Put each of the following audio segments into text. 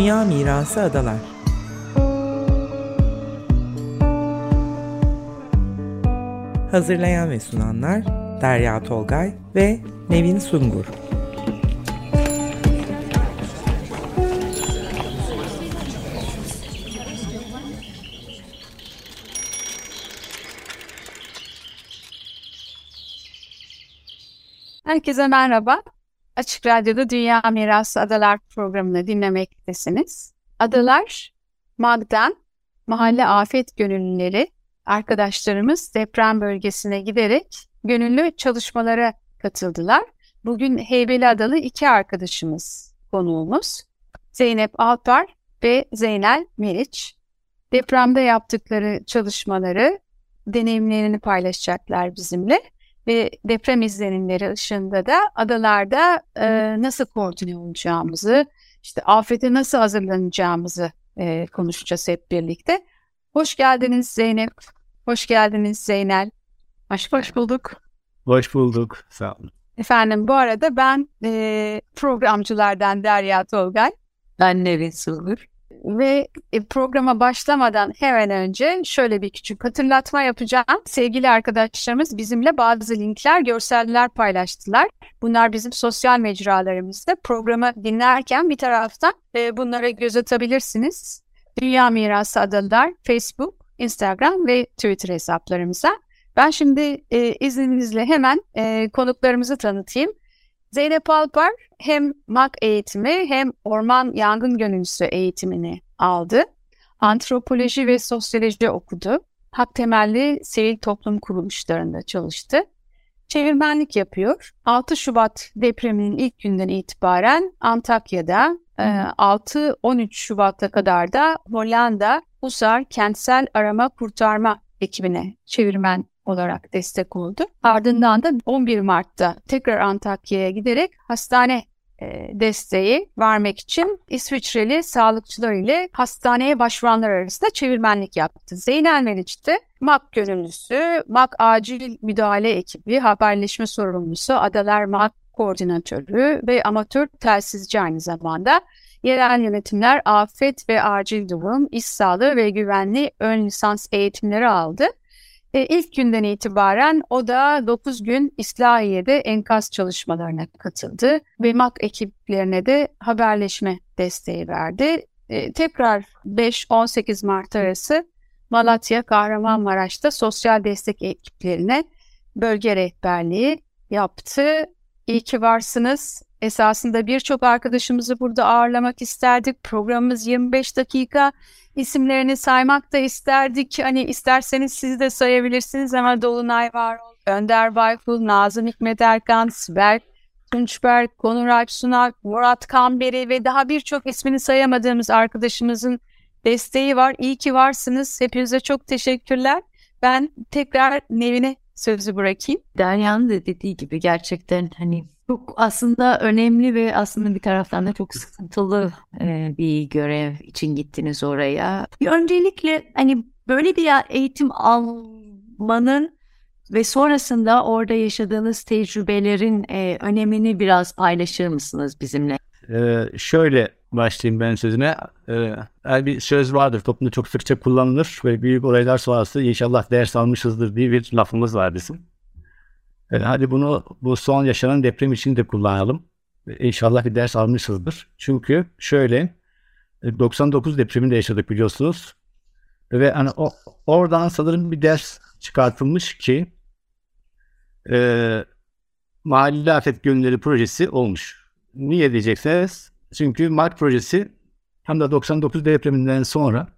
Dünya Mirası Adalar Hazırlayan ve sunanlar Derya Tolgay ve Nevin Sungur Herkese merhaba. Açık Radyo'da Dünya Mirası Adalar programını dinlemektesiniz. Adalar, MAG'dan mahalle afet gönüllüleri arkadaşlarımız deprem bölgesine giderek gönüllü çalışmalara katıldılar. Bugün Heybeli Adalı iki arkadaşımız konuğumuz. Zeynep Alpar ve Zeynel Meriç. Depremde yaptıkları çalışmaları, deneyimlerini paylaşacaklar bizimle ve deprem izlenimleri ışığında da adalarda e, nasıl koordine olacağımızı, işte afete nasıl hazırlanacağımızı e, konuşacağız hep birlikte. Hoş geldiniz Zeynep, hoş geldiniz Zeynel. Hoş, hoş bulduk. Hoş bulduk, sağ olun. Efendim bu arada ben e, programcılardan Derya Tolgay. Ben Nevin Sılgır ve e, programa başlamadan hemen önce şöyle bir küçük hatırlatma yapacağım. Sevgili arkadaşlarımız bizimle bazı linkler, görseller paylaştılar. Bunlar bizim sosyal mecralarımızda. Programı dinlerken bir taraftan e, bunlara göz atabilirsiniz. Dünya Mirası Adalar, Facebook, Instagram ve Twitter hesaplarımıza. Ben şimdi e, izninizle hemen e, konuklarımızı tanıtayım. Zeynep Alpar hem MAK eğitimi hem orman yangın gönüllüsü eğitimini aldı. Antropoloji ve sosyoloji okudu. Hak temelli sivil toplum kuruluşlarında çalıştı. Çevirmenlik yapıyor. 6 Şubat depreminin ilk günden itibaren Antakya'da, 6-13 e, Şubat'a kadar da Hollanda Husar Kentsel Arama Kurtarma ekibine çevirmen olarak destek oldu. Ardından da 11 Mart'ta tekrar Antakya'ya giderek hastane e, desteği vermek için İsviçreli sağlıkçılar ile hastaneye başvuranlar arasında çevirmenlik yaptı. Zeynel Meriç de MAK gönüllüsü, MAK acil müdahale ekibi, haberleşme sorumlusu, Adalar MAK koordinatörü ve amatör telsizci aynı zamanda. Yerel yönetimler afet ve acil durum, iş sağlığı ve güvenli ön lisans eğitimleri aldı. E, ilk günden itibaren o da 9 gün İslahiye'de enkaz çalışmalarına katıldı ve MAK ekiplerine de haberleşme desteği verdi. E, tekrar 5-18 Mart arası Malatya, Kahramanmaraş'ta sosyal destek ekiplerine bölge rehberliği yaptı. İyi ki varsınız. Esasında birçok arkadaşımızı burada ağırlamak isterdik. Programımız 25 dakika isimlerini saymak da isterdik. Hani isterseniz siz de sayabilirsiniz ama Dolunay Varol, Önder Bayful, Nazım Hikmet Erkan, Sibel Tunçberk, Konur Alpsunak, Murat Kamberi ve daha birçok ismini sayamadığımız arkadaşımızın desteği var. İyi ki varsınız. Hepinize çok teşekkürler. Ben tekrar Nevin'e sözü bırakayım. Derya'nın da dediği gibi gerçekten hani çok aslında önemli ve aslında bir taraftan da çok sıkıntılı e, bir görev için gittiniz oraya. Öncelikle hani böyle bir eğitim almanın ve sonrasında orada yaşadığınız tecrübelerin e, önemini biraz paylaşır mısınız bizimle? Ee, şöyle başlayayım ben sözüne. Ee, bir söz vardır toplumda çok sıkça kullanılır ve büyük olaylar sonrası inşallah ders almışızdır diye bir lafımız var bizim. Hadi bunu bu son yaşanan deprem için de kullanalım. İnşallah bir ders almışızdır. Çünkü şöyle 99 depreminde yaşadık biliyorsunuz. Ve hani o, oradan sanırım bir ders çıkartılmış ki e, Mahalle Afet Gönülleri projesi olmuş. Niye diyeceksiniz? Çünkü Mart projesi hem de 99 depreminden sonra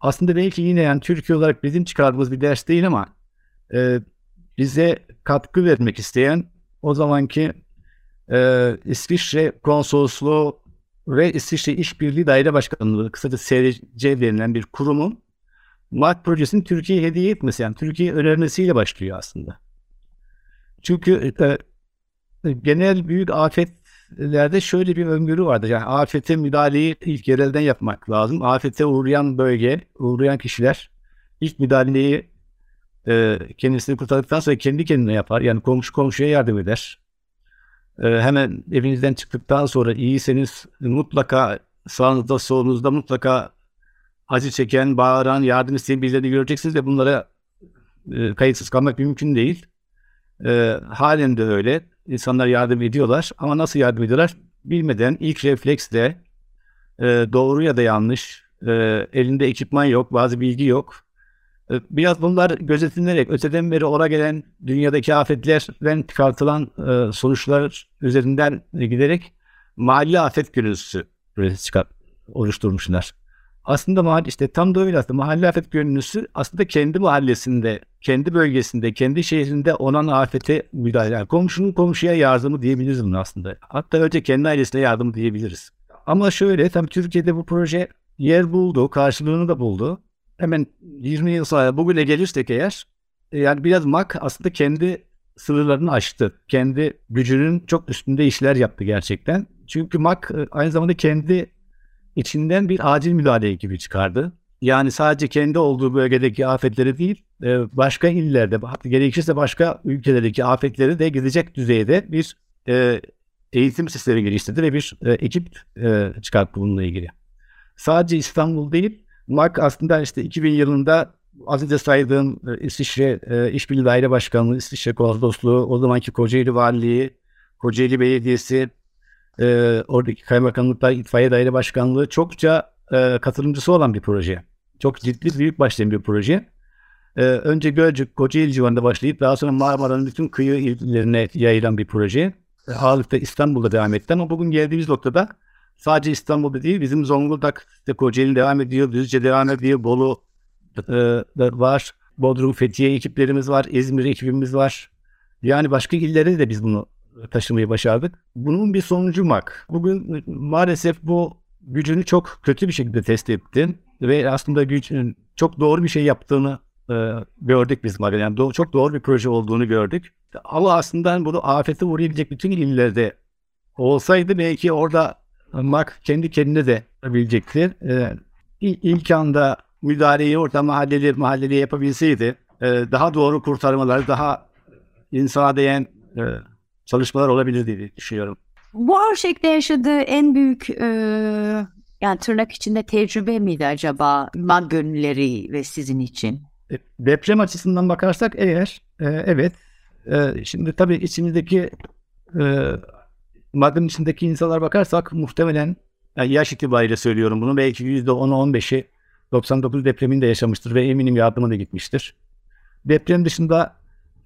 aslında belki yine yani Türkiye olarak bizim çıkardığımız bir ders değil ama e, bize katkı vermek isteyen o zamanki e, İsviçre Konsolosluğu ve İsviçre İşbirliği Daire Başkanlığı kısaca SRC denilen bir kurumun MARC projesini Türkiye'ye hediye etmesi yani Türkiye önermesiyle başlıyor aslında. Çünkü e, genel büyük afetlerde şöyle bir öngörü vardı. Yani afete müdahaleyi ilk yerelden yapmak lazım. Afete uğrayan bölge, uğrayan kişiler ilk müdahaleyi e, kendisini kurtardıktan sonra kendi kendine yapar. Yani komşu komşuya yardım eder. E, hemen evinizden çıktıktan sonra iyiyseniz mutlaka sağınızda solunuzda mutlaka acı çeken, bağıran, yardım isteyen birilerini göreceksiniz ve bunlara e, kayıtsız kalmak mümkün değil. E, halen de öyle. İnsanlar yardım ediyorlar ama nasıl yardım ediyorlar bilmeden ilk refleksle e, doğru ya da yanlış, e, elinde ekipman yok, bazı bilgi yok. E, biraz bunlar gözetilerek öteden beri ora gelen dünyadaki afetlerden çıkartılan e, sonuçlar üzerinden giderek mahalle afet görüntüsü çıkar, oluşturmuşlar. Aslında mahalle işte tam da öyle aslında mahalle afet görüntüsü aslında kendi mahallesinde, kendi bölgesinde, kendi şehrinde olan afete müdahale. Yani komşunun komşuya yardımı diyebiliriz bunu aslında. Hatta önce kendi ailesine yardım diyebiliriz. Ama şöyle tabii Türkiye'de bu proje yer buldu, karşılığını da buldu. Hemen 20 yıl sonra bugüne gelirsek eğer e, yani biraz MAK aslında kendi sınırlarını aştı. Kendi gücünün çok üstünde işler yaptı gerçekten. Çünkü MAK e, aynı zamanda kendi içinden bir acil müdahale ekibi çıkardı. Yani sadece kendi olduğu bölgedeki afetleri değil, e, başka illerde, gerekirse başka ülkelerdeki afetleri de gidecek düzeyde bir eğitim sistemi geliştirdi ve bir ekip çıkarttı bununla ilgili. Sadece İstanbul değil, MAK aslında işte 2000 yılında az önce saydığım İsviçre İşbirliği Daire Başkanlığı, İsviçre Konsolosluğu, o zamanki Kocaeli Valiliği, Kocaeli Belediyesi, e, oradaki kaymakamlıklar, itfaiye daire başkanlığı çokça e, katılımcısı olan bir proje. Çok ciddi büyük başlayan bir proje. E, önce Gölcük, Kocaeli civarında başlayıp daha sonra Marmara'nın bütün kıyı illerine yayılan bir proje. E, ağırlıkta İstanbul'da devam etti ama bugün geldiğimiz noktada sadece İstanbul'da değil bizim Zonguldak, Kocaeli devam ediyor, Düzce devam ediyor, Bolu e, var, Bodrum, Fethiye ekiplerimiz var, İzmir ekibimiz var. Yani başka illere de biz bunu taşımayı başardık. Bunun bir sonucu MAK. Bugün maalesef bu gücünü çok kötü bir şekilde test etti ve aslında güç çok doğru bir şey yaptığını e, gördük biz MAK'ın. Yani do- çok doğru bir proje olduğunu gördük. Ama aslında bunu afete uğrayabilecek bütün illerde olsaydı belki orada MAK kendi kendine de yapabilecekti. E, ilk anda müdahaleyi orada mahalleli mahalleli yapabilseydi e, daha doğru kurtarmalar, daha insana değen e, çalışmalar olabilir diye düşünüyorum. Bu şekilde yaşadığı en büyük e, yani tırnak içinde tecrübe miydi acaba mag gönülleri ve sizin için? E, deprem açısından bakarsak eğer e, evet e, şimdi tabii içimizdeki e, MAG'ın içindeki insanlar bakarsak muhtemelen yani yaş itibariyle söylüyorum bunu belki %10'u 15'i 99 depreminde yaşamıştır ve eminim yardıma da gitmiştir. Deprem dışında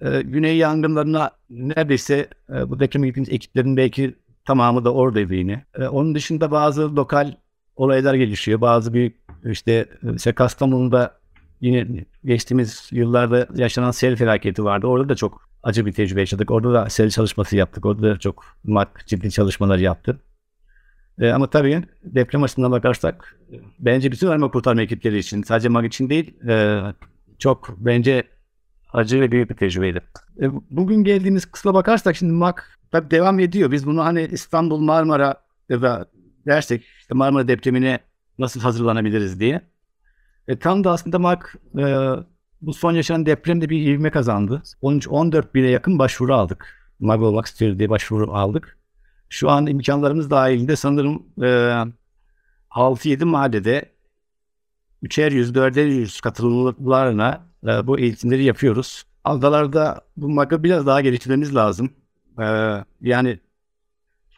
e, güney yangınlarına neredeyse e, bu deprem gittiğimiz ekiplerin belki tamamı da oradaydı yine. E, onun dışında bazı lokal olaylar gelişiyor. Bazı bir işte işte Kastamonu'da yine geçtiğimiz yıllarda yaşanan sel felaketi vardı. Orada da çok acı bir tecrübe yaşadık. Orada da sel çalışması yaptık. Orada da çok mak ciddi çalışmalar yaptı. E, ama tabii deprem açısından bakarsak bence bütün arama kurtarma ekipleri için sadece MAG için değil e, çok bence acı ve büyük bir tecrübeydi. E, bugün geldiğimiz kısma bakarsak şimdi MAK tabii devam ediyor. Biz bunu hani İstanbul, Marmara ya da dersek işte Marmara depremine nasıl hazırlanabiliriz diye. E, tam da aslında MAK e, bu son yaşanan depremde bir ivme kazandı. 13-14 bine yakın başvuru aldık. MAK olmak istiyor diye başvuru aldık. Şu an imkanlarımız dahilinde sanırım e, 6-7 mahallede üçer yüz, dörder yüz katılımlarına e, bu eğitimleri yapıyoruz. Adalarda bu MAG'ı biraz daha geliştirmemiz lazım. E, yani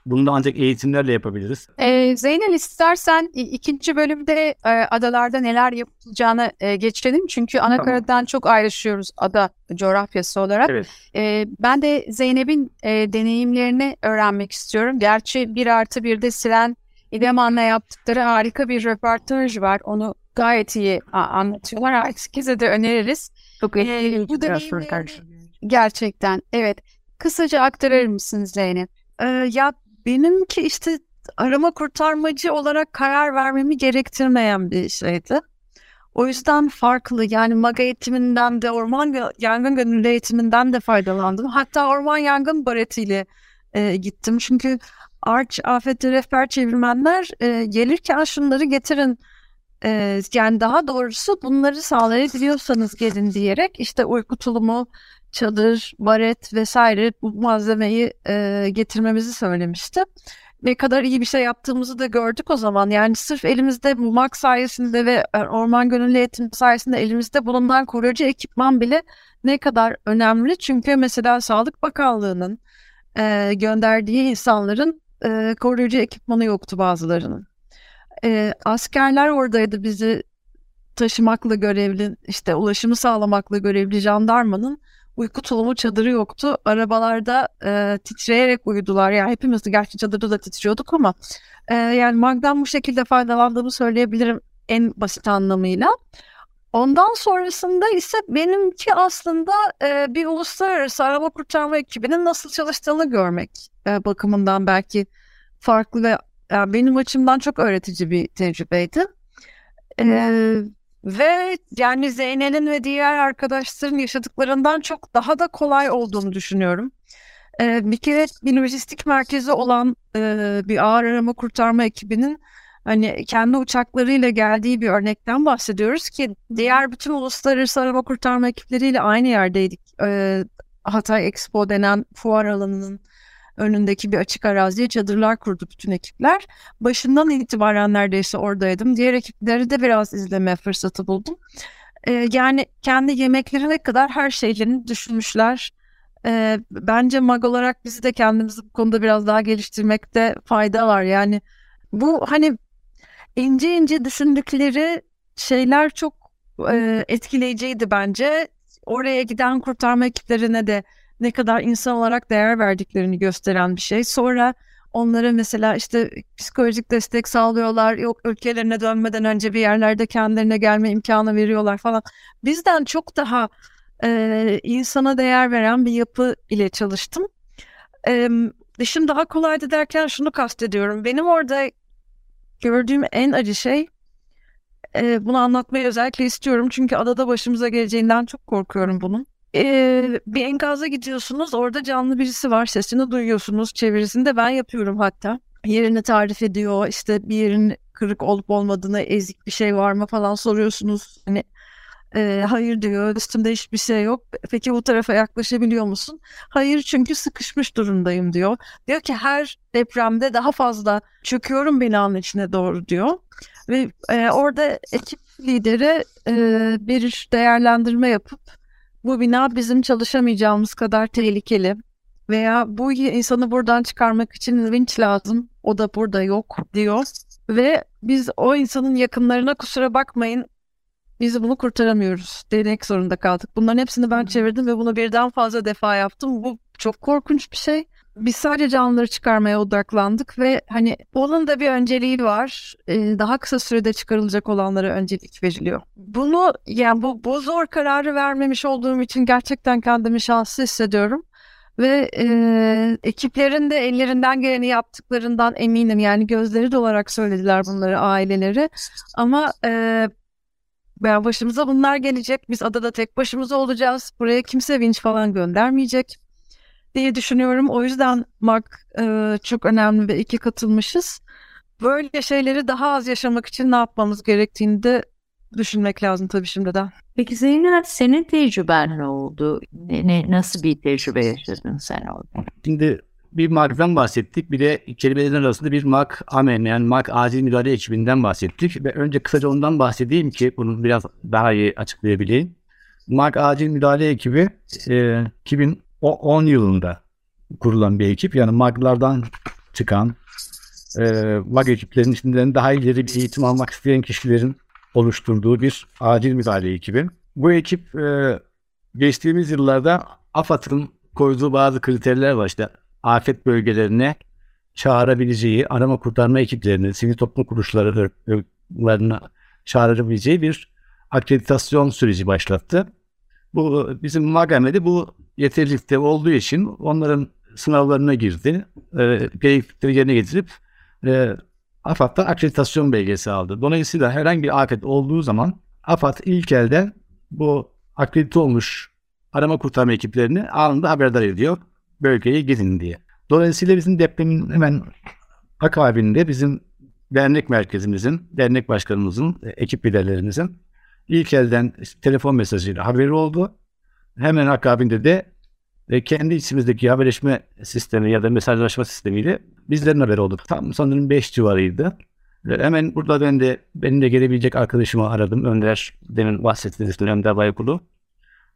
bunu da ancak eğitimlerle yapabiliriz. Ee, Zeynel istersen ikinci bölümde e, adalarda neler yapılacağını e, geçelim. Çünkü Anakaradan tamam. çok ayrışıyoruz ada coğrafyası olarak. Evet. E, ben de Zeynep'in e, deneyimlerini öğrenmek istiyorum. Gerçi bir artı bir de Silen İdeman'la yaptıkları harika bir röportaj var. Onu gayet iyi anlatıyorlar. Herkese de öneririz. Çok ee, bu da gerçekten evet. Kısaca aktarır mısınız Zeynep? Ee, ya benimki işte arama kurtarmacı olarak karar vermemi gerektirmeyen bir şeydi. O yüzden farklı yani MAGA eğitiminden de orman yangın gönüllü eğitiminden de faydalandım. Hatta orman yangın baretiyle e, gittim. Çünkü Arç afet rehber çevirmenler e, gelirken şunları getirin e, yani daha doğrusu bunları sağlayabiliyorsanız gelin diyerek işte uyku tulumu, çadır, baret vesaire bu malzemeyi e, getirmemizi söylemişti. ne kadar iyi bir şey yaptığımızı da gördük o zaman. Yani sırf elimizde bu MAK sayesinde ve e, Orman Gönüllü Eğitim sayesinde elimizde bulunan koruyucu ekipman bile ne kadar önemli. Çünkü mesela Sağlık Bakanlığı'nın e, gönderdiği insanların e, koruyucu ekipmanı yoktu bazılarının. E, askerler oradaydı bizi taşımakla görevli, işte ulaşımı sağlamakla görevli jandarmanın uyku tulumu çadırı yoktu. Arabalarda e, titreyerek uyudular. Yani hepimiz de gerçi çadırda da titriyorduk ama e, yani Mag'dan bu şekilde faydalandığımı söyleyebilirim en basit anlamıyla. Ondan sonrasında ise benimki aslında e, bir uluslararası arama kurtarma ekibinin nasıl çalıştığını görmek e, bakımından belki farklı ve yani benim açımdan çok öğretici bir tecrübeydi. E, ve yani Zeynel'in ve diğer arkadaşların yaşadıklarından çok daha da kolay olduğunu düşünüyorum. Ee, bir kere bir lojistik merkezi olan e, bir ağır arama kurtarma ekibinin hani kendi uçaklarıyla geldiği bir örnekten bahsediyoruz ki diğer bütün uluslararası arama kurtarma ekipleriyle aynı yerdeydik. Ee, Hatay Expo denen fuar alanının önündeki bir açık araziye çadırlar kurdu bütün ekipler. Başından itibaren neredeyse oradaydım. Diğer ekipleri de biraz izleme fırsatı buldum. Ee, yani kendi yemeklerine kadar her şeylerini düşünmüşler. Ee, bence mag olarak bizi de kendimizi bu konuda biraz daha geliştirmekte fayda var. Yani bu hani ince ince düşündükleri şeyler çok e, etkileyiciydi bence. Oraya giden kurtarma ekiplerine de ne kadar insan olarak değer verdiklerini gösteren bir şey. Sonra onlara mesela işte psikolojik destek sağlıyorlar. Yok ülkelerine dönmeden önce bir yerlerde kendilerine gelme imkanı veriyorlar falan. Bizden çok daha e, insana değer veren bir yapı ile çalıştım. E, işim daha kolaydı derken şunu kastediyorum. Benim orada gördüğüm en acı şey e, bunu anlatmayı özellikle istiyorum. Çünkü adada başımıza geleceğinden çok korkuyorum bunun. Ee, bir enkaza gidiyorsunuz orada canlı birisi var sesini duyuyorsunuz çevirisinde. Ben yapıyorum hatta. Yerini tarif ediyor işte bir yerin kırık olup olmadığını ezik bir şey var mı falan soruyorsunuz. Hani e, hayır diyor üstümde hiçbir şey yok. Peki bu tarafa yaklaşabiliyor musun? Hayır çünkü sıkışmış durumdayım diyor. Diyor ki her depremde daha fazla çöküyorum binanın içine doğru diyor. Ve e, orada ekip lideri e, bir değerlendirme yapıp bu bina bizim çalışamayacağımız kadar tehlikeli veya bu insanı buradan çıkarmak için vinç lazım o da burada yok diyor ve biz o insanın yakınlarına kusura bakmayın biz bunu kurtaramıyoruz demek zorunda kaldık. Bunların hepsini ben çevirdim ve bunu birden fazla defa yaptım. Bu çok korkunç bir şey biz sadece canlıları çıkarmaya odaklandık ve hani onun da bir önceliği var. Ee, daha kısa sürede çıkarılacak olanlara öncelik veriliyor. Bunu yani bu, bu zor kararı vermemiş olduğum için gerçekten kendimi şanslı hissediyorum. Ve e, ekiplerin de ellerinden geleni yaptıklarından eminim. Yani gözleri dolarak söylediler bunları aileleri. Ama e, yani başımıza bunlar gelecek. Biz adada tek başımıza olacağız. Buraya kimse vinç falan göndermeyecek diye düşünüyorum. O yüzden Mark e, çok önemli ve iki katılmışız. Böyle şeyleri daha az yaşamak için ne yapmamız gerektiğini de düşünmek lazım tabii şimdiden. Peki Zeynep senin tecrüben ne oldu? Ne, ne, nasıl bir tecrübe yaşadın sen orada? Şimdi bir MAK'dan bahsettik. Bir de kelimelerin arasında bir MAK AMEN yani MAK Acil Müdahale Ekibinden bahsettik. Ve önce kısaca ondan bahsedeyim ki bunu biraz daha iyi açıklayabileyim. MAK Acil Müdahale Ekibi e, 2000 o 10 yılında kurulan bir ekip. Yani MAG'lardan çıkan e, MAG ekiplerinin içinden daha ileri bir eğitim almak isteyen kişilerin oluşturduğu bir acil müdahale ekibi. Bu ekip e, geçtiğimiz yıllarda AFAD'ın koyduğu bazı kriterler var. İşte afet bölgelerine çağırabileceği, arama kurtarma ekiplerini, sivil toplum kuruluşlarına çağırabileceği bir akreditasyon süreci başlattı. Bu bizim Magame'de bu yeterlilikte olduğu için onların sınavlarına girdi. E, gereklilikleri yerine getirip e, AFAD'dan akreditasyon belgesi aldı. Dolayısıyla herhangi bir afet olduğu zaman AFAD ilk elde bu akredite olmuş arama kurtarma ekiplerini anında haberdar ediyor. Bölgeye gidin diye. Dolayısıyla bizim depremin hemen akabinde bizim dernek merkezimizin, dernek başkanımızın, ekip liderlerimizin ilk elden telefon mesajıyla haberi oldu. Hemen akabinde de ve kendi içimizdeki haberleşme sistemi ya da mesajlaşma sistemiyle bizlerin haberi olduk. Tam sanırım 5 civarıydı. Ve hemen burada ben de benim de gelebilecek arkadaşımı aradım. Önder demin bahsettiğiniz Önder Baykulu.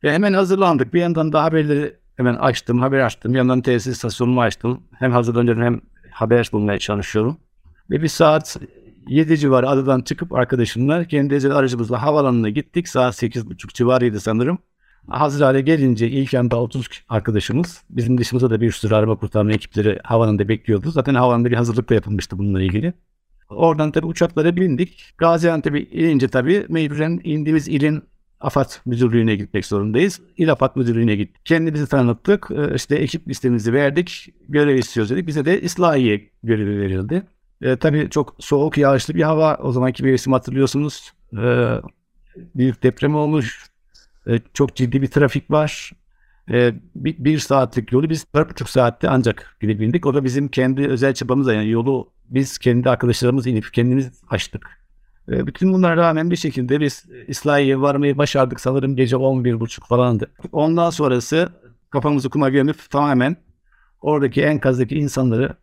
Ve hemen hazırlandık. Bir yandan da haberleri hemen açtım, haber açtım. Bir yandan tesis istasyonumu açtım. Hem hazırlanıyorum hem haber bulmaya çalışıyorum. Ve bir saat 7 civarı adadan çıkıp arkadaşımla kendi özel aracımızla havalanına gittik. Saat 8.30 civarıydı sanırım. Hazır hale gelince ilk anda 30 arkadaşımız, bizim dışımızda da bir sürü araba kurtarma ekipleri havanında bekliyordu. Zaten havanında bir hazırlık da yapılmıştı bununla ilgili. Oradan tabii uçaklara bindik. Gaziantep'e inince tabii mecburen indiğimiz ilin AFAD müdürlüğüne gitmek zorundayız. İl AFAD müdürlüğüne gittik. Kendimizi tanıttık. Ee, işte ekip listemizi verdik. Görev istiyoruz dedik. Bize de İslahiye görevi verildi. E, tabii çok soğuk, yağışlı bir hava. O zamanki mevsim hatırlıyorsunuz. E, büyük deprem olmuş. E, çok ciddi bir trafik var. E, bir, bir saatlik yolu biz bir buçuk saatte ancak gidebildik. O da bizim kendi özel çabamızla yani yolu biz kendi arkadaşlarımız inip kendimiz açtık. E, bütün bunlara rağmen bir şekilde biz İslahiye'ye varmayı başardık. Sanırım gece 11.30 falandı. Ondan sonrası kafamızı kuma gömüp tamamen oradaki enkazdaki insanları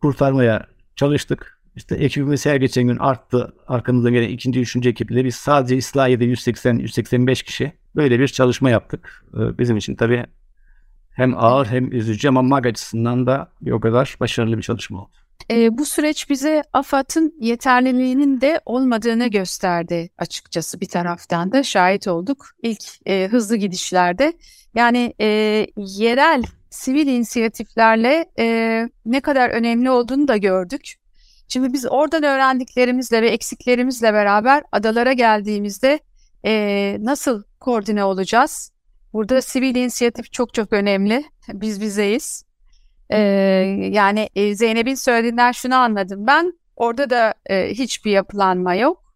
kurtarmaya çalıştık. İşte ekibimiz her geçen gün arttı. Arkamızdan gelen ikinci, üçüncü ekiple biz sadece İslahiye'de 180-185 kişi böyle bir çalışma yaptık. Ee, bizim için tabii hem ağır hem üzücü ama MAG açısından da bir o kadar başarılı bir çalışma oldu. E, bu süreç bize AFAD'ın yeterliliğinin de olmadığını gösterdi açıkçası bir taraftan da şahit olduk ilk e, hızlı gidişlerde. Yani e, yerel sivil inisiyatiflerle e, ne kadar önemli olduğunu da gördük. Şimdi biz oradan öğrendiklerimizle ve eksiklerimizle beraber adalara geldiğimizde e, nasıl koordine olacağız? Burada sivil inisiyatif çok çok önemli. Biz bizeyiz. E, yani e, Zeynep'in söylediğinden şunu anladım. Ben orada da e, hiçbir yapılanma yok.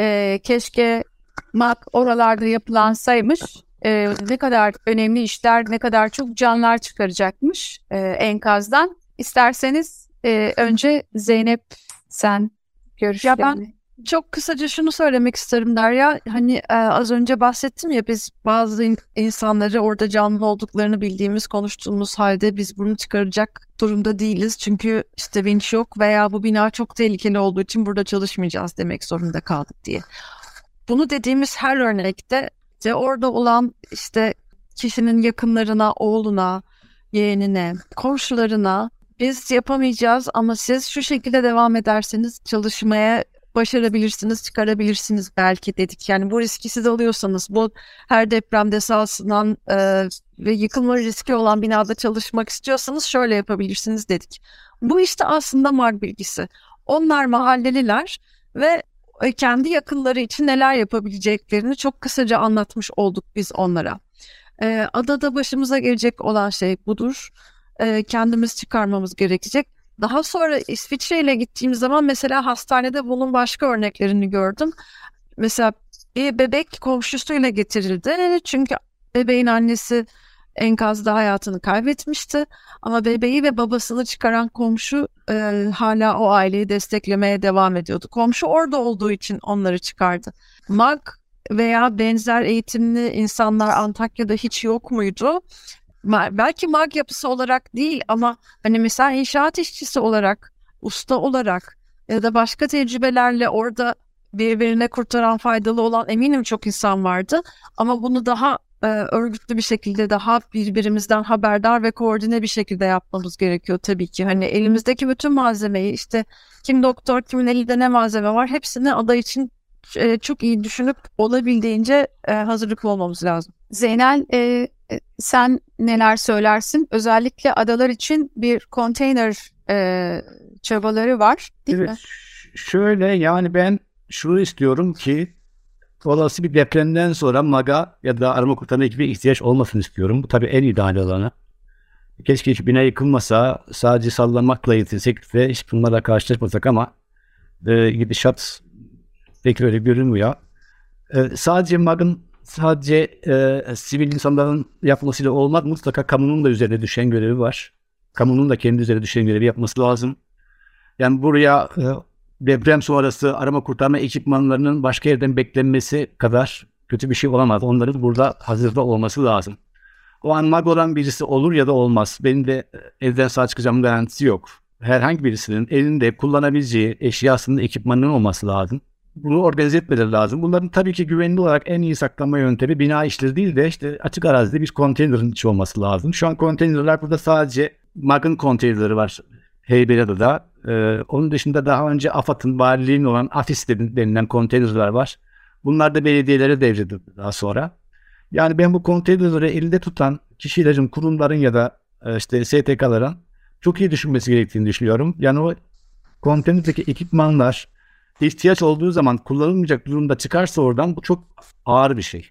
E, keşke MAK oralarda yapılansaymış. E, ne kadar önemli işler, ne kadar çok canlar çıkaracakmış e, enkazdan. İsterseniz e, önce Zeynep sen görüşlerini. Ya ben çok kısaca şunu söylemek isterim Derya. Hani e, az önce bahsettim ya biz bazı in- insanları orada canlı olduklarını bildiğimiz, konuştuğumuz halde biz bunu çıkaracak durumda değiliz. Çünkü işte vinç yok veya bu bina çok tehlikeli olduğu için burada çalışmayacağız demek zorunda kaldık diye. Bunu dediğimiz her örnekte de orada olan işte kişinin yakınlarına, oğluna, yeğenine, komşularına biz yapamayacağız ama siz şu şekilde devam ederseniz çalışmaya başarabilirsiniz, çıkarabilirsiniz belki dedik. Yani bu riski siz alıyorsanız, bu her depremde sarsılan e, ve yıkılma riski olan binada çalışmak istiyorsanız şöyle yapabilirsiniz dedik. Bu işte aslında MAG bilgisi. Onlar mahalleliler ve kendi yakınları için neler yapabileceklerini çok kısaca anlatmış olduk biz onlara. E, adada başımıza gelecek olan şey budur. E, kendimiz çıkarmamız gerekecek. Daha sonra İsviçre ile gittiğim zaman mesela hastanede bunun başka örneklerini gördüm. Mesela bir bebek komşusuyla getirildi. Çünkü bebeğin annesi enkazda hayatını kaybetmişti. Ama bebeği ve babasını çıkaran komşu e, hala o aileyi desteklemeye devam ediyordu. Komşu orada olduğu için onları çıkardı. MAG veya benzer eğitimli insanlar Antakya'da hiç yok muydu? belki mag yapısı olarak değil ama hani mesela inşaat işçisi olarak, usta olarak ya da başka tecrübelerle orada birbirine kurtaran faydalı olan eminim çok insan vardı. Ama bunu daha e, örgütlü bir şekilde daha birbirimizden haberdar ve koordine bir şekilde yapmamız gerekiyor tabii ki. Hani elimizdeki bütün malzemeyi işte kim doktor kimin elinde ne malzeme var hepsini aday için e, çok iyi düşünüp olabildiğince e, hazırlıklı olmamız lazım. Zeynel e, sen neler söylersin? Özellikle adalar için bir konteyner e, çabaları var değil evet. mi? Şöyle yani ben şunu istiyorum ki olası bir depremden sonra MAGA ya da arama kurtarma ekibi ihtiyaç olmasını istiyorum. Bu tabii en ideal olanı. Keşke hiç bina yıkılmasa sadece sallanmakla yetinsek ve hiç bunlarla karşılaşmasak ama e, gidişat pek öyle görünmüyor. E, sadece MAG'ın sadece e, sivil insanların yapmasıyla olmaz. Mutlaka kamunun da üzerine düşen görevi var. Kamunun da kendi üzerine düşen görevi yapması lazım. Yani buraya e, deprem sonrası arama kurtarma ekipmanlarının başka yerden beklenmesi kadar kötü bir şey olamaz. Onların burada hazırda olması lazım. o an mag olan birisi olur ya da olmaz. Benim de e, evden sağ çıkacağımın garantisi yok. Herhangi birisinin elinde kullanabileceği eşyasının ekipmanının olması lazım. Bunu organize etmeleri lazım. Bunların tabii ki güvenli olarak en iyi saklanma yöntemi bina içleri değil de işte açık arazide bir konteynerin içi olması lazım. Şu an konteynerler burada sadece MAG'ın konteynerleri var Heybeliada'da. Ee, onun dışında daha önce AFAD'ın valiliğinin olan AFIS denilen konteynerler var. Bunlar da belediyelere devredildi daha sonra. Yani ben bu konteynerleri elinde tutan kişilerin, kurumların ya da e, işte STK'ların çok iyi düşünmesi gerektiğini düşünüyorum. Yani o konteynerdeki ekipmanlar ihtiyaç olduğu zaman kullanılmayacak durumda çıkarsa oradan bu çok ağır bir şey.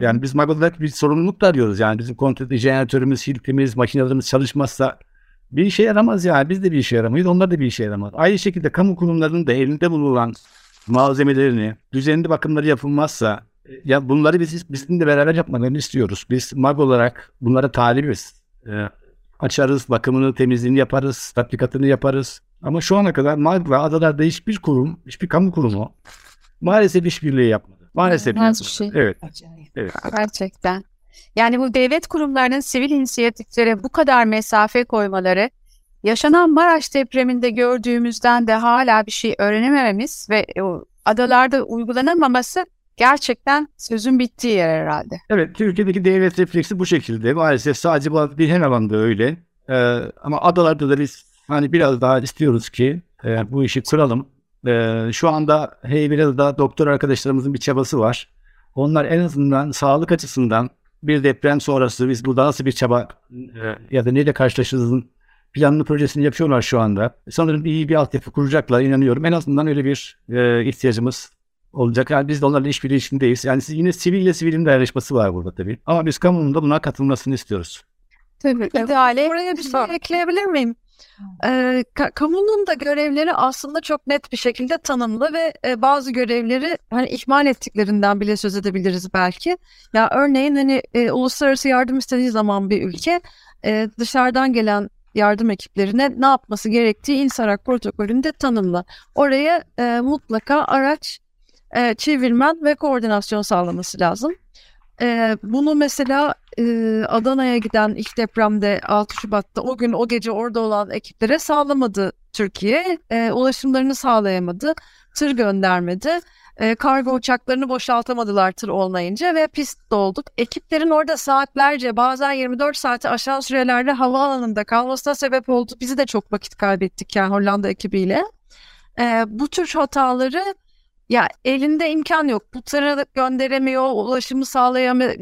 Yani biz MAG bir sorumluluk da arıyoruz. Yani bizim konteyner jeneratörümüz, hiltimiz, makinelerimiz çalışmazsa bir işe yaramaz yani. Biz de bir işe yaramayız. Onlar da bir işe yaramaz. Aynı şekilde kamu kurumlarının da elinde bulunan malzemelerini, düzenli bakımları yapılmazsa ya bunları biz bizim de beraber yapmalarını istiyoruz. Biz MAG olarak bunlara talibiz. E, açarız, bakımını, temizliğini yaparız, tatbikatını yaparız. Ama şu ana kadar MAG ve adalarda hiçbir kurum, hiçbir kamu kurumu maalesef işbirliği yapmadı. Maalesef yapmadı. şey. Evet. evet. Gerçekten. Yani bu devlet kurumlarının sivil inisiyatiflere bu kadar mesafe koymaları, yaşanan Maraş depreminde gördüğümüzden de hala bir şey öğrenemememiz ve o adalarda uygulanamaması gerçekten sözün bittiği yer herhalde. Evet, Türkiye'deki devlet refleksi bu şekilde. Maalesef sadece bir her alanda öyle. Ee, ama adalarda da biz hani biraz daha istiyoruz ki e, bu işi kuralım. Ee, şu anda Heybeliada'da doktor arkadaşlarımızın bir çabası var. Onlar en azından sağlık açısından bir deprem sonrası biz burada nasıl bir çaba e, ya da neyle karşılaşırızın planlı projesini yapıyorlar şu anda. Sanırım iyi bir altyapı kuracaklar inanıyorum. En azından öyle bir e, ihtiyacımız olacak. Yani biz de onlarla işbirliği içindeyiz. Yani yine sivil ile sivilin dayanışması var burada tabii. Ama biz kamunun da buna katılmasını istiyoruz. Tabii. İdeale Oraya bir şey ekleyebilir miyim? Ee, ka- kamunun da görevleri aslında çok net bir şekilde tanımlı ve e, bazı görevleri hani ihmal ettiklerinden bile söz edebiliriz belki. Ya örneğin hani e, uluslararası yardım istediği zaman bir ülke e, dışarıdan gelen yardım ekiplerine ne yapması gerektiği İNSARAK protokolünde tanımlı. Oraya e, mutlaka araç, e, çevirmen ve koordinasyon sağlaması lazım. E, bunu mesela e, Adana'ya giden ilk depremde 6 Şubat'ta o gün o gece orada olan ekiplere sağlamadı Türkiye. E, ulaşımlarını sağlayamadı. Tır göndermedi. E, kargo uçaklarını boşaltamadılar tır olmayınca ve pist dolduk. Ekiplerin orada saatlerce bazen 24 saati aşan sürelerde havaalanında kalmasına sebep oldu. Bizi de çok vakit kaybettik yani Hollanda ekibiyle. E, bu tür hataları ya elinde imkan yok. Bu tırı gönderemiyor, ulaşımı sağlayamıyor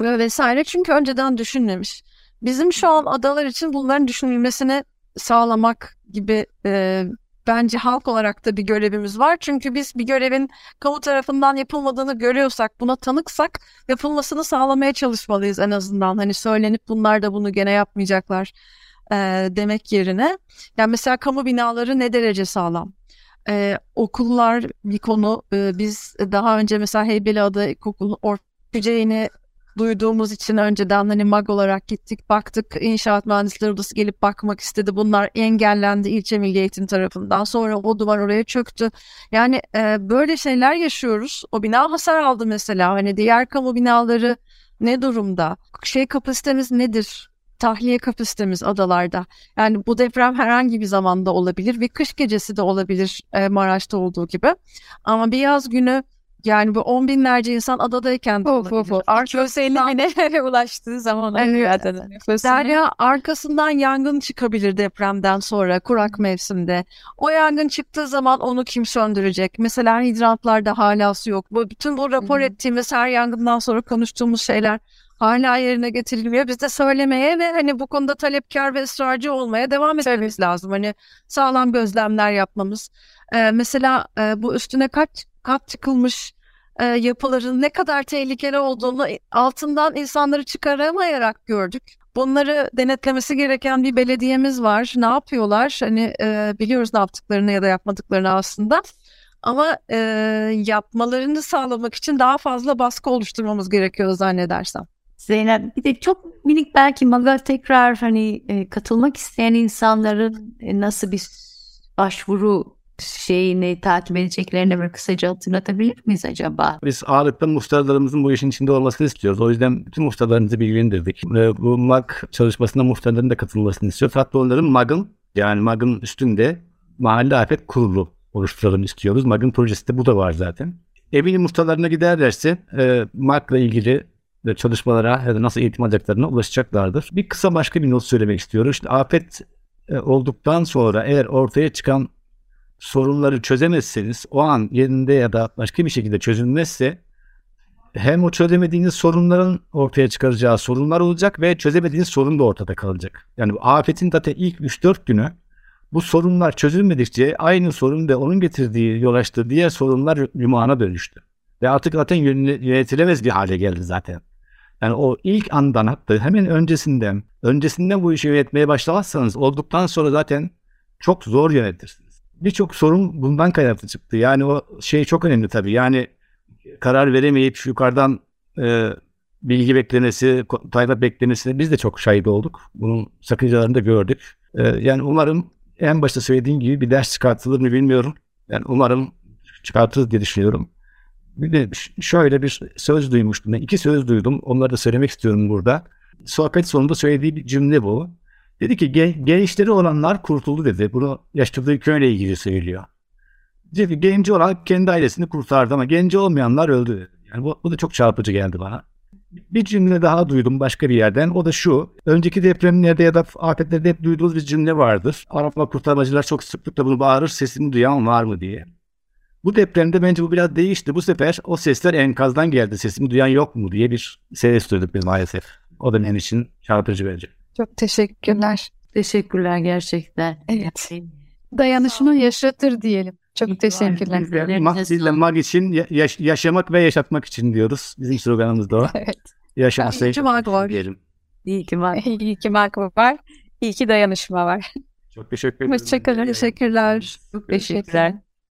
vesaire. Çünkü önceden düşünmemiş. Bizim şu an adalar için bunların düşünülmesini sağlamak gibi e, bence halk olarak da bir görevimiz var. Çünkü biz bir görevin kamu tarafından yapılmadığını görüyorsak, buna tanıksak yapılmasını sağlamaya çalışmalıyız en azından. Hani söylenip bunlar da bunu gene yapmayacaklar e, demek yerine. Yani mesela kamu binaları ne derece sağlam? Ee, okullar bir konu. Ee, biz daha önce mesela Heybeliada İlkokulu Orta duyduğumuz için önceden hani MAG olarak gittik baktık. İnşaat mühendisleri odası gelip bakmak istedi. Bunlar engellendi ilçe milli eğitim tarafından. Sonra o duvar oraya çöktü. Yani e, böyle şeyler yaşıyoruz. O bina hasar aldı mesela. Hani diğer kamu binaları ne durumda? Şey kapasitemiz nedir tahliye kapasitemiz adalarda. Yani bu deprem herhangi bir zamanda olabilir ve kış gecesi de olabilir e, Maraş'ta olduğu gibi. Ama bir yaz günü yani bu on binlerce insan adadayken de Of of of. Arkeos 50 bine ulaştığı zaman Evet. Derya arkasından yangın çıkabilir depremden sonra kurak mevsimde. O yangın çıktığı zaman onu kim söndürecek? Mesela hidrantlarda hala su yok. Bu, bütün bu rapor Hı hı. ettiğimiz her yangından sonra konuştuğumuz şeyler hala yerine getirilmiyor. Biz de söylemeye ve hani bu konuda talepkar ve ısrarcı olmaya devam etmemiz lazım. Hani sağlam gözlemler yapmamız. Ee, mesela e, bu üstüne kaç kat çıkılmış e, yapıların ne kadar tehlikeli olduğunu altından insanları çıkaramayarak gördük. Bunları denetlemesi gereken bir belediyemiz var. Ne yapıyorlar? Hani e, biliyoruz ne yaptıklarını ya da yapmadıklarını aslında. Ama e, yapmalarını sağlamak için daha fazla baskı oluşturmamız gerekiyor zannedersem. Zeynep bir de çok minik belki Maga tekrar hani e, katılmak isteyen insanların e, nasıl bir başvuru şeyini takip edeceklerini böyle kısaca hatırlatabilir miyiz acaba? Biz ağırlıklı muhtarlarımızın bu işin içinde olmasını istiyoruz. O yüzden bütün muhtarlarımızı bilgilendirdik. Ve bu MAG çalışmasına muhtarların da katılmasını istiyoruz. Hatta onların MAG'ın yani MAG'ın üstünde mahalle afet kurulu oluşturalım istiyoruz. MAG'ın projesi de bu da var zaten. Eminim muhtarlarına giderlerse e, MAG'la ilgili çalışmalara ya da nasıl eğitim alacaklarına ulaşacaklardır. Bir kısa başka bir not söylemek istiyorum. İşte afet e, olduktan sonra eğer ortaya çıkan sorunları çözemezseniz o an yerinde ya da başka bir şekilde çözülmezse hem o çözemediğiniz sorunların ortaya çıkaracağı sorunlar olacak ve çözemediğiniz sorun da ortada kalacak. Yani afetin zaten ilk 3-4 günü bu sorunlar çözülmedikçe aynı sorun ve onun getirdiği, yol açtığı diğer sorunlar yumağına dönüştü. Ve artık zaten yönetilemez bir hale geldi zaten. Yani o ilk andan hatta hemen öncesinden, öncesinden bu işi yönetmeye başlamazsanız olduktan sonra zaten çok zor yönetirsiniz. Birçok sorun bundan kaynaklı çıktı. Yani o şey çok önemli tabii. Yani karar veremeyip yukarıdan e, bilgi beklemesi, tayfa beklemesi biz de çok şahit olduk. Bunun sakıncalarını da gördük. E, yani umarım en başta söylediğim gibi bir ders çıkartılır mı bilmiyorum. Yani umarım çıkartırız diye düşünüyorum. Bir de şöyle bir söz duymuştum. Ben iki söz duydum. Onları da söylemek istiyorum burada. Sohbet sonunda söylediği bir cümle bu. Dedi ki gençleri olanlar kurtuldu dedi. Bunu yaşadığı köyle ilgili söylüyor. Dedi genci olan kendi ailesini kurtardı ama genci olmayanlar öldü dedi. Yani bu, bu da çok çarpıcı geldi bana. Bir cümle daha duydum başka bir yerden. O da şu. Önceki depremlerde ya da afetlerde hep duyduğunuz bir cümle vardır. Arapla kurtarmacılar çok sıklıkla bunu bağırır. Sesini duyan var mı diye. Bu depremde bence bu biraz değişti. Bu sefer o sesler enkazdan geldi. Sesimi duyan yok mu diye bir ses duyduk biz maalesef. O da benim için çarpıcı bence. Çok teşekkürler. Teşekkürler gerçekten. Evet. Dayanışma yaşatır diyelim. Çok teşekkürler. Mahsille mag için yaş- yaşamak ve yaşatmak için diyoruz. Bizim sloganımız da o. Evet. Yaşamak ve İyi ki mag var. diyelim. İyi ki var. İyi ki marka var. İyi ki dayanışma var. Çok teşekkür ederim. Hoşçakalın. Teşekkürler. Teşekkürler.